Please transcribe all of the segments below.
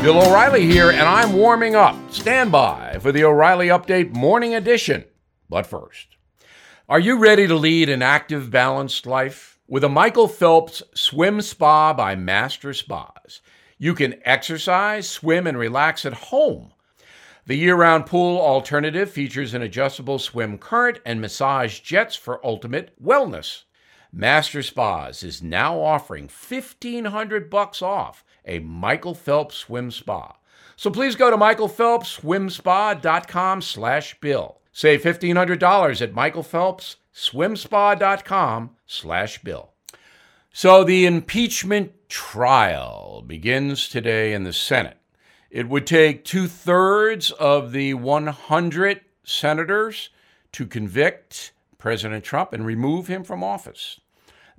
Bill O'Reilly here, and I'm warming up. Stand by for the O'Reilly Update Morning Edition. But first, are you ready to lead an active, balanced life? With a Michael Phelps Swim Spa by Master Spas, you can exercise, swim, and relax at home. The year round pool alternative features an adjustable swim current and massage jets for ultimate wellness. Master Spas is now offering 1500 bucks off a Michael Phelps swim spa. So please go to michaelphelpsswimspa.com slash bill. Save $1,500 at michaelphelpsswimspa.com slash bill. So the impeachment trial begins today in the Senate. It would take two thirds of the 100 senators to convict President Trump and remove him from office.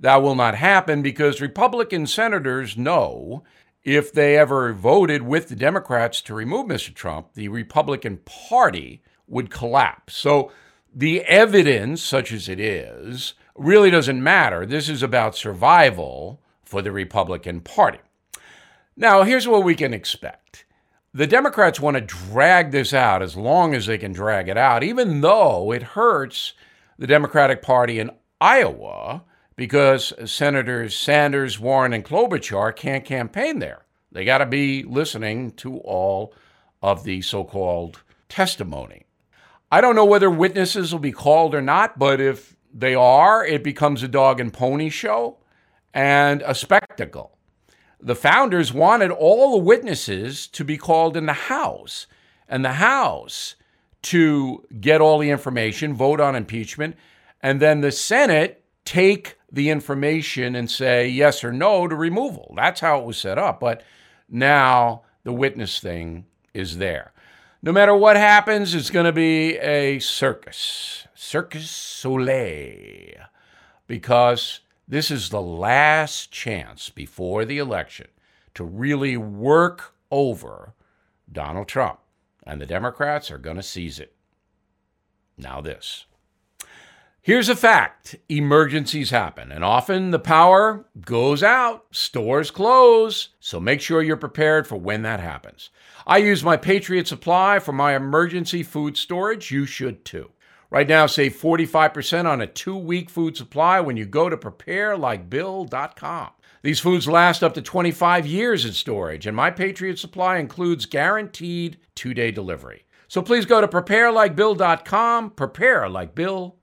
That will not happen because Republican senators know if they ever voted with the Democrats to remove Mr. Trump, the Republican Party would collapse. So the evidence, such as it is, really doesn't matter. This is about survival for the Republican Party. Now, here's what we can expect. The Democrats want to drag this out as long as they can drag it out, even though it hurts the Democratic Party in Iowa because Senators Sanders, Warren, and Klobuchar can't campaign there. They got to be listening to all of the so called testimony. I don't know whether witnesses will be called or not, but if they are, it becomes a dog and pony show and a spectacle. The founders wanted all the witnesses to be called in the House, and the House to get all the information, vote on impeachment, and then the Senate take the information and say yes or no to removal. That's how it was set up. But now the witness thing is there. No matter what happens, it's going to be a circus, circus soleil, because this is the last chance before the election to really work over Donald Trump. And the Democrats are going to seize it. Now, this. Here's a fact emergencies happen, and often the power goes out, stores close, so make sure you're prepared for when that happens. I use my Patriot Supply for my emergency food storage. You should too. Right now, save 45% on a two week food supply when you go to preparelikebill.com. These foods last up to 25 years in storage, and my Patriot Supply includes guaranteed two day delivery. So please go to preparelikebill.com, preparelikebill.com